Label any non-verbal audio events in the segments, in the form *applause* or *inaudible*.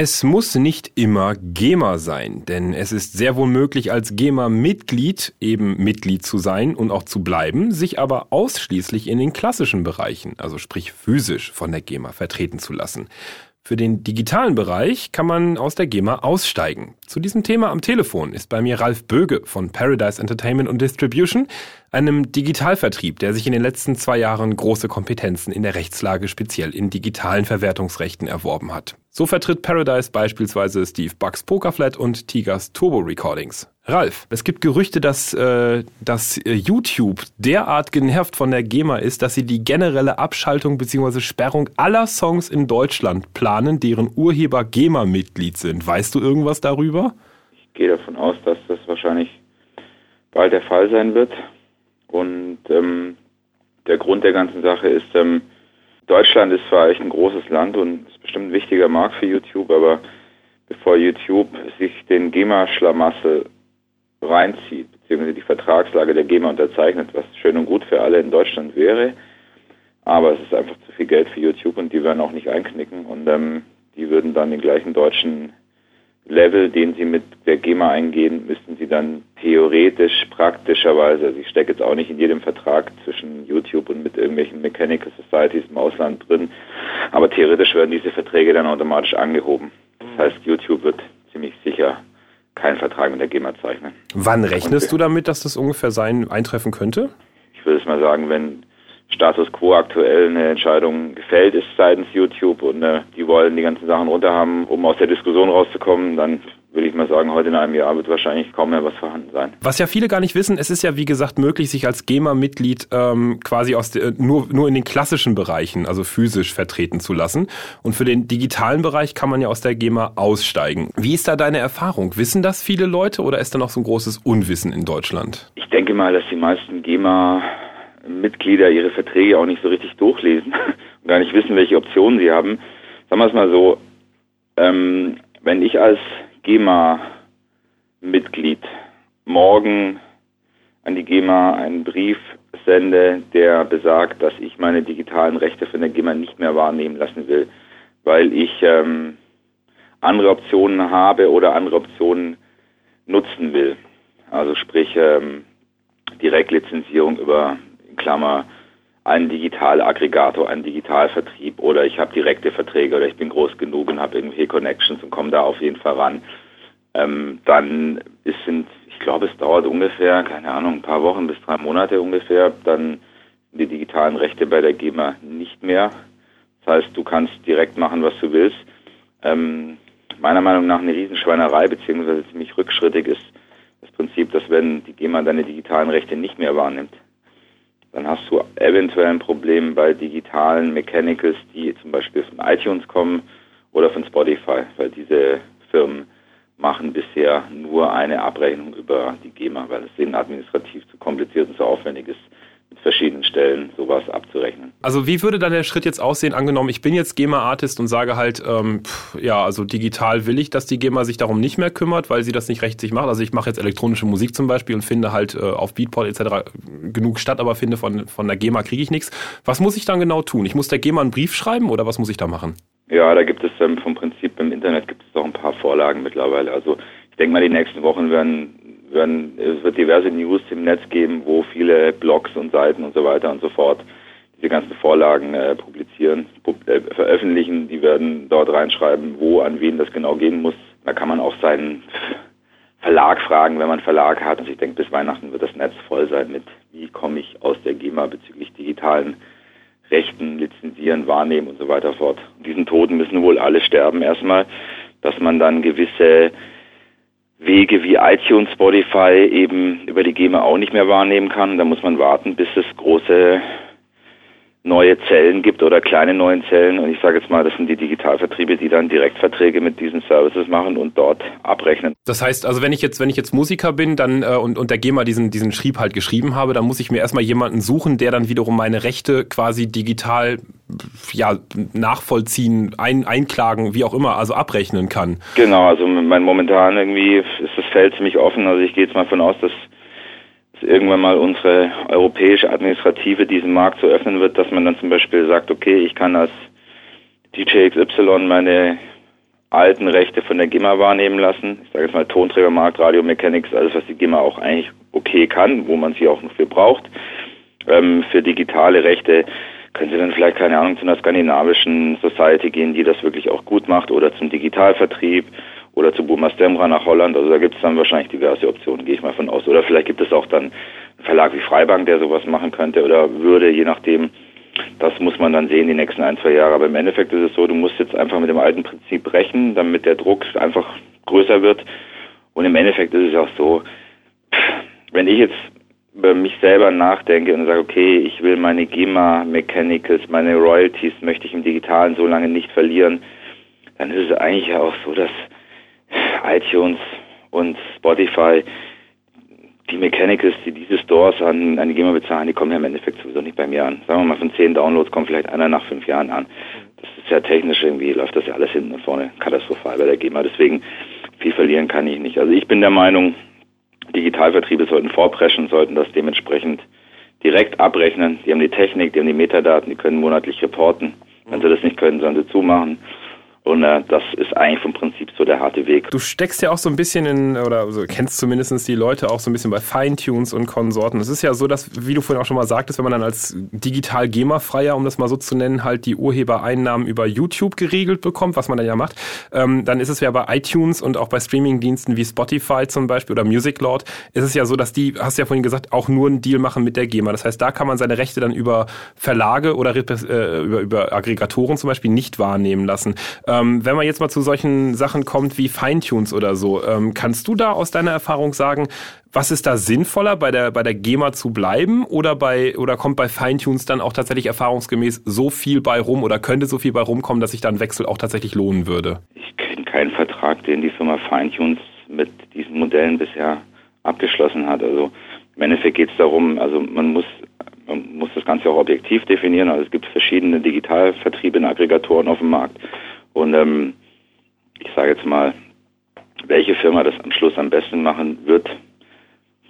Es muss nicht immer GEMA sein, denn es ist sehr wohl möglich, als GEMA-Mitglied eben Mitglied zu sein und auch zu bleiben, sich aber ausschließlich in den klassischen Bereichen, also sprich physisch, von der GEMA vertreten zu lassen. Für den digitalen Bereich kann man aus der GEMA aussteigen. Zu diesem Thema am Telefon ist bei mir Ralf Böge von Paradise Entertainment und Distribution, einem Digitalvertrieb, der sich in den letzten zwei Jahren große Kompetenzen in der Rechtslage speziell in digitalen Verwertungsrechten erworben hat. So vertritt Paradise beispielsweise Steve Bucks Pokerflat und Tigers Turbo Recordings. Ralf, es gibt Gerüchte, dass, äh, dass äh, YouTube derart genervt von der GEMA ist, dass sie die generelle Abschaltung bzw. Sperrung aller Songs in Deutschland planen, deren Urheber GEMA-Mitglied sind. Weißt du irgendwas darüber? Ich gehe davon aus, dass das wahrscheinlich bald der Fall sein wird. Und ähm, der Grund der ganzen Sache ist, ähm, Deutschland ist zwar echt ein großes Land und ist bestimmt ein wichtiger Markt für YouTube, aber bevor YouTube sich den GEMA-Schlamassel reinzieht, beziehungsweise die Vertragslage der GEMA unterzeichnet, was schön und gut für alle in Deutschland wäre. Aber es ist einfach zu viel Geld für YouTube und die werden auch nicht einknicken und ähm, die würden dann den gleichen deutschen Level, den sie mit der GEMA eingehen, müssten sie dann theoretisch, praktischerweise, also ich stecke jetzt auch nicht in jedem Vertrag zwischen YouTube und mit irgendwelchen Mechanical Societies im Ausland drin, aber theoretisch werden diese Verträge dann automatisch angehoben. Das heißt, YouTube wird ziemlich sicher keinen Vertrag mit der GEMA zeichnen. Wann rechnest du damit, dass das ungefähr sein eintreffen könnte? Ich würde es mal sagen, wenn Status quo aktuell eine Entscheidung gefällt ist seitens YouTube und äh, die wollen die ganzen Sachen runterhaben, um aus der Diskussion rauszukommen, dann würde ich mal sagen, heute in einem Jahr wird wahrscheinlich kaum mehr was vorhanden sein. Was ja viele gar nicht wissen, es ist ja wie gesagt möglich, sich als GEMA-Mitglied ähm, quasi aus de, nur, nur in den klassischen Bereichen, also physisch vertreten zu lassen. Und für den digitalen Bereich kann man ja aus der GEMA aussteigen. Wie ist da deine Erfahrung? Wissen das viele Leute oder ist da noch so ein großes Unwissen in Deutschland? Ich denke mal, dass die meisten GEMA Mitglieder ihre Verträge auch nicht so richtig durchlesen *laughs* und gar nicht wissen, welche Optionen sie haben. Sagen wir es mal so, ähm, wenn ich als GEMA-Mitglied morgen an die GEMA einen Brief sende, der besagt, dass ich meine digitalen Rechte von der GEMA nicht mehr wahrnehmen lassen will, weil ich ähm, andere Optionen habe oder andere Optionen nutzen will. Also sprich ähm, Direktlizenzierung über Klammer einen Digitalaggregator, einen Digitalvertrieb oder ich habe direkte Verträge oder ich bin groß genug und habe irgendwelche Connections und komme da auf jeden Fall ran. Ähm, dann ist, sind, ich glaube, es dauert ungefähr, keine Ahnung, ein paar Wochen bis drei Monate ungefähr, dann sind die digitalen Rechte bei der GEMA nicht mehr. Das heißt, du kannst direkt machen, was du willst. Ähm, meiner Meinung nach eine Riesenschweinerei beziehungsweise ziemlich rückschrittig ist das Prinzip, dass wenn die GEMA deine digitalen Rechte nicht mehr wahrnimmt, dann hast du eventuell ein Problem bei digitalen Mechanicals, die zum Beispiel von iTunes kommen oder von Spotify, weil diese Firmen machen bisher nur eine Abrechnung über die GEMA, weil es denen administrativ zu kompliziert und zu aufwendig ist, verschiedenen Stellen sowas abzurechnen. Also wie würde dann der Schritt jetzt aussehen, angenommen, ich bin jetzt GEMA-Artist und sage halt, ähm, pff, ja, also digital will ich, dass die GEMA sich darum nicht mehr kümmert, weil sie das nicht rechtlich macht. Also ich mache jetzt elektronische Musik zum Beispiel und finde halt äh, auf Beatport etc. genug statt, aber finde von, von der GEMA kriege ich nichts. Was muss ich dann genau tun? Ich muss der GEMA einen Brief schreiben oder was muss ich da machen? Ja, da gibt es ähm, vom Prinzip im Internet gibt es auch ein paar Vorlagen mittlerweile. Also ich denke mal, die nächsten Wochen werden werden, es wird diverse News im Netz geben, wo viele Blogs und Seiten und so weiter und so fort diese ganzen Vorlagen äh, publizieren, pub äh, veröffentlichen. Die werden dort reinschreiben, wo, an wen das genau gehen muss. Da kann man auch seinen Verlag fragen, wenn man Verlag hat. Und ich denke, bis Weihnachten wird das Netz voll sein mit, wie komme ich aus der GEMA bezüglich digitalen Rechten, Lizenzieren, Wahrnehmen und so weiter fort. diesen Toten müssen wohl alle sterben erstmal, dass man dann gewisse Wege wie iTunes, Spotify eben über die GEMA auch nicht mehr wahrnehmen kann. Da muss man warten, bis es große neue Zellen gibt oder kleine neuen Zellen. Und ich sage jetzt mal, das sind die Digitalvertriebe, die dann Direktverträge mit diesen Services machen und dort abrechnen. Das heißt, also wenn ich jetzt, wenn ich jetzt Musiker bin, dann äh, und, und der GEMA diesen, diesen Schrieb halt geschrieben habe, dann muss ich mir erstmal jemanden suchen, der dann wiederum meine Rechte quasi digital ja, nachvollziehen, ein, einklagen, wie auch immer, also abrechnen kann. Genau, also mein momentan irgendwie ist das Feld ziemlich offen. Also ich gehe jetzt mal von aus, dass irgendwann mal unsere europäische Administrative diesen Markt so öffnen wird, dass man dann zum Beispiel sagt, okay, ich kann als DJ XY meine alten Rechte von der GEMA wahrnehmen lassen. Ich sage jetzt mal Tonträgermarkt, Radio Mechanics, alles was die GEMA auch eigentlich okay kann, wo man sie auch noch für braucht. Ähm, für digitale Rechte können Sie dann vielleicht, keine Ahnung, zu einer skandinavischen Society gehen, die das wirklich auch gut macht oder zum Digitalvertrieb oder zu Buma Stemra nach Holland. Also da gibt es dann wahrscheinlich diverse Optionen, gehe ich mal von aus. Oder vielleicht gibt es auch dann einen Verlag wie Freibank, der sowas machen könnte oder würde, je nachdem, das muss man dann sehen die nächsten ein, zwei Jahre. Aber im Endeffekt ist es so, du musst jetzt einfach mit dem alten Prinzip brechen, damit der Druck einfach größer wird. Und im Endeffekt ist es auch so, wenn ich jetzt über mich selber nachdenke und sage, okay, ich will meine GEMA Mechanicals, meine Royalties möchte ich im Digitalen so lange nicht verlieren, dann ist es eigentlich auch so, dass iTunes und Spotify die Mechanicals, die diese Stores an, an die GEMA bezahlen, die kommen ja im Endeffekt sowieso nicht bei mir an. Sagen wir mal, von zehn Downloads kommt vielleicht einer nach fünf Jahren an. Das ist ja technisch irgendwie, läuft das ja alles hinten und vorne katastrophal bei der GEMA. Deswegen viel verlieren kann ich nicht. Also ich bin der Meinung, Digitalvertriebe sollten vorpreschen, sollten das dementsprechend direkt abrechnen. Die haben die Technik, die haben die Metadaten, die können monatlich reporten. Wenn sie das nicht können, sollen sie zumachen. Und äh, das ist eigentlich vom Prinzip so der harte Weg. Du steckst ja auch so ein bisschen in, oder also kennst zumindest die Leute auch so ein bisschen bei Feintunes und Konsorten. Es ist ja so, dass, wie du vorhin auch schon mal sagtest, wenn man dann als digital GEMA-Freier, um das mal so zu nennen, halt die Urhebereinnahmen über YouTube geregelt bekommt, was man dann ja macht, ähm, dann ist es ja bei iTunes und auch bei Streamingdiensten wie Spotify zum Beispiel oder Music Lord, ist es ja so, dass die, hast du ja vorhin gesagt, auch nur einen Deal machen mit der GEMA. Das heißt, da kann man seine Rechte dann über Verlage oder äh, über, über Aggregatoren zum Beispiel nicht wahrnehmen lassen. Ähm, ähm, wenn man jetzt mal zu solchen Sachen kommt wie Feintunes oder so, ähm, kannst du da aus deiner Erfahrung sagen, was ist da sinnvoller, bei der, bei der GEMA zu bleiben oder bei, oder kommt bei Feintunes dann auch tatsächlich erfahrungsgemäß so viel bei rum oder könnte so viel bei rumkommen, dass sich dann Wechsel auch tatsächlich lohnen würde? Ich kenne keinen Vertrag, den die Firma Feintunes mit diesen Modellen bisher abgeschlossen hat. Also im Endeffekt geht es darum, also man muss man muss das Ganze auch objektiv definieren. Also es gibt verschiedene Digitalvertriebe in Aggregatoren auf dem Markt. Und ähm, ich sage jetzt mal, welche Firma das am Schluss am besten machen wird,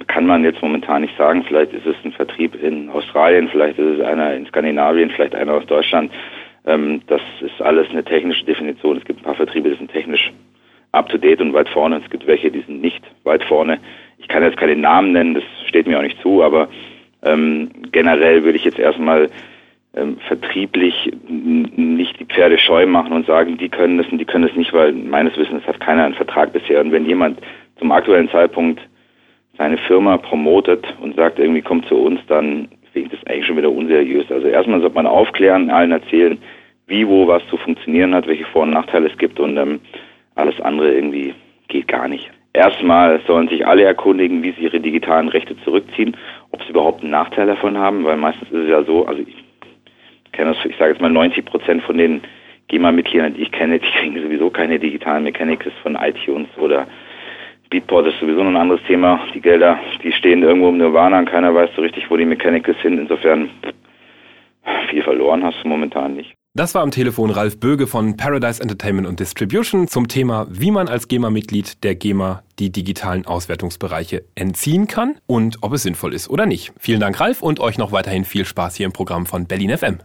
kann man jetzt momentan nicht sagen. Vielleicht ist es ein Vertrieb in Australien, vielleicht ist es einer in Skandinavien, vielleicht einer aus Deutschland. Ähm, das ist alles eine technische Definition. Es gibt ein paar Vertriebe, die sind technisch up-to-date und weit vorne. Es gibt welche, die sind nicht weit vorne. Ich kann jetzt keine Namen nennen, das steht mir auch nicht zu, aber ähm, generell würde ich jetzt erstmal ähm, vertrieblich nicht die Pferde scheu machen und sagen, die können das und die können das nicht, weil meines Wissens hat keiner einen Vertrag bisher. Und wenn jemand zum aktuellen Zeitpunkt seine Firma promotet und sagt, irgendwie kommt zu uns, dann ich das eigentlich schon wieder unseriös. Also erstmal sollte man aufklären, allen erzählen, wie, wo was zu funktionieren hat, welche Vor- und Nachteile es gibt und ähm, alles andere irgendwie geht gar nicht. Erstmal sollen sich alle erkundigen, wie sie ihre digitalen Rechte zurückziehen, ob sie überhaupt einen Nachteil davon haben, weil meistens ist es ja so, also ich kenne das, ich sage jetzt mal 90 Prozent von den GEMA-Mitgliedern, die ich kenne, die kriegen sowieso keine digitalen Mechanics von iTunes oder Beatport ist sowieso noch ein anderes Thema. Die Gelder, die stehen irgendwo im Nirvana und keiner weiß so richtig, wo die Mechanicals sind. Insofern viel verloren hast du momentan nicht. Das war am Telefon Ralf Böge von Paradise Entertainment und Distribution zum Thema, wie man als GEMA-Mitglied der GEMA die digitalen Auswertungsbereiche entziehen kann und ob es sinnvoll ist oder nicht. Vielen Dank, Ralf, und euch noch weiterhin viel Spaß hier im Programm von Berlin FM.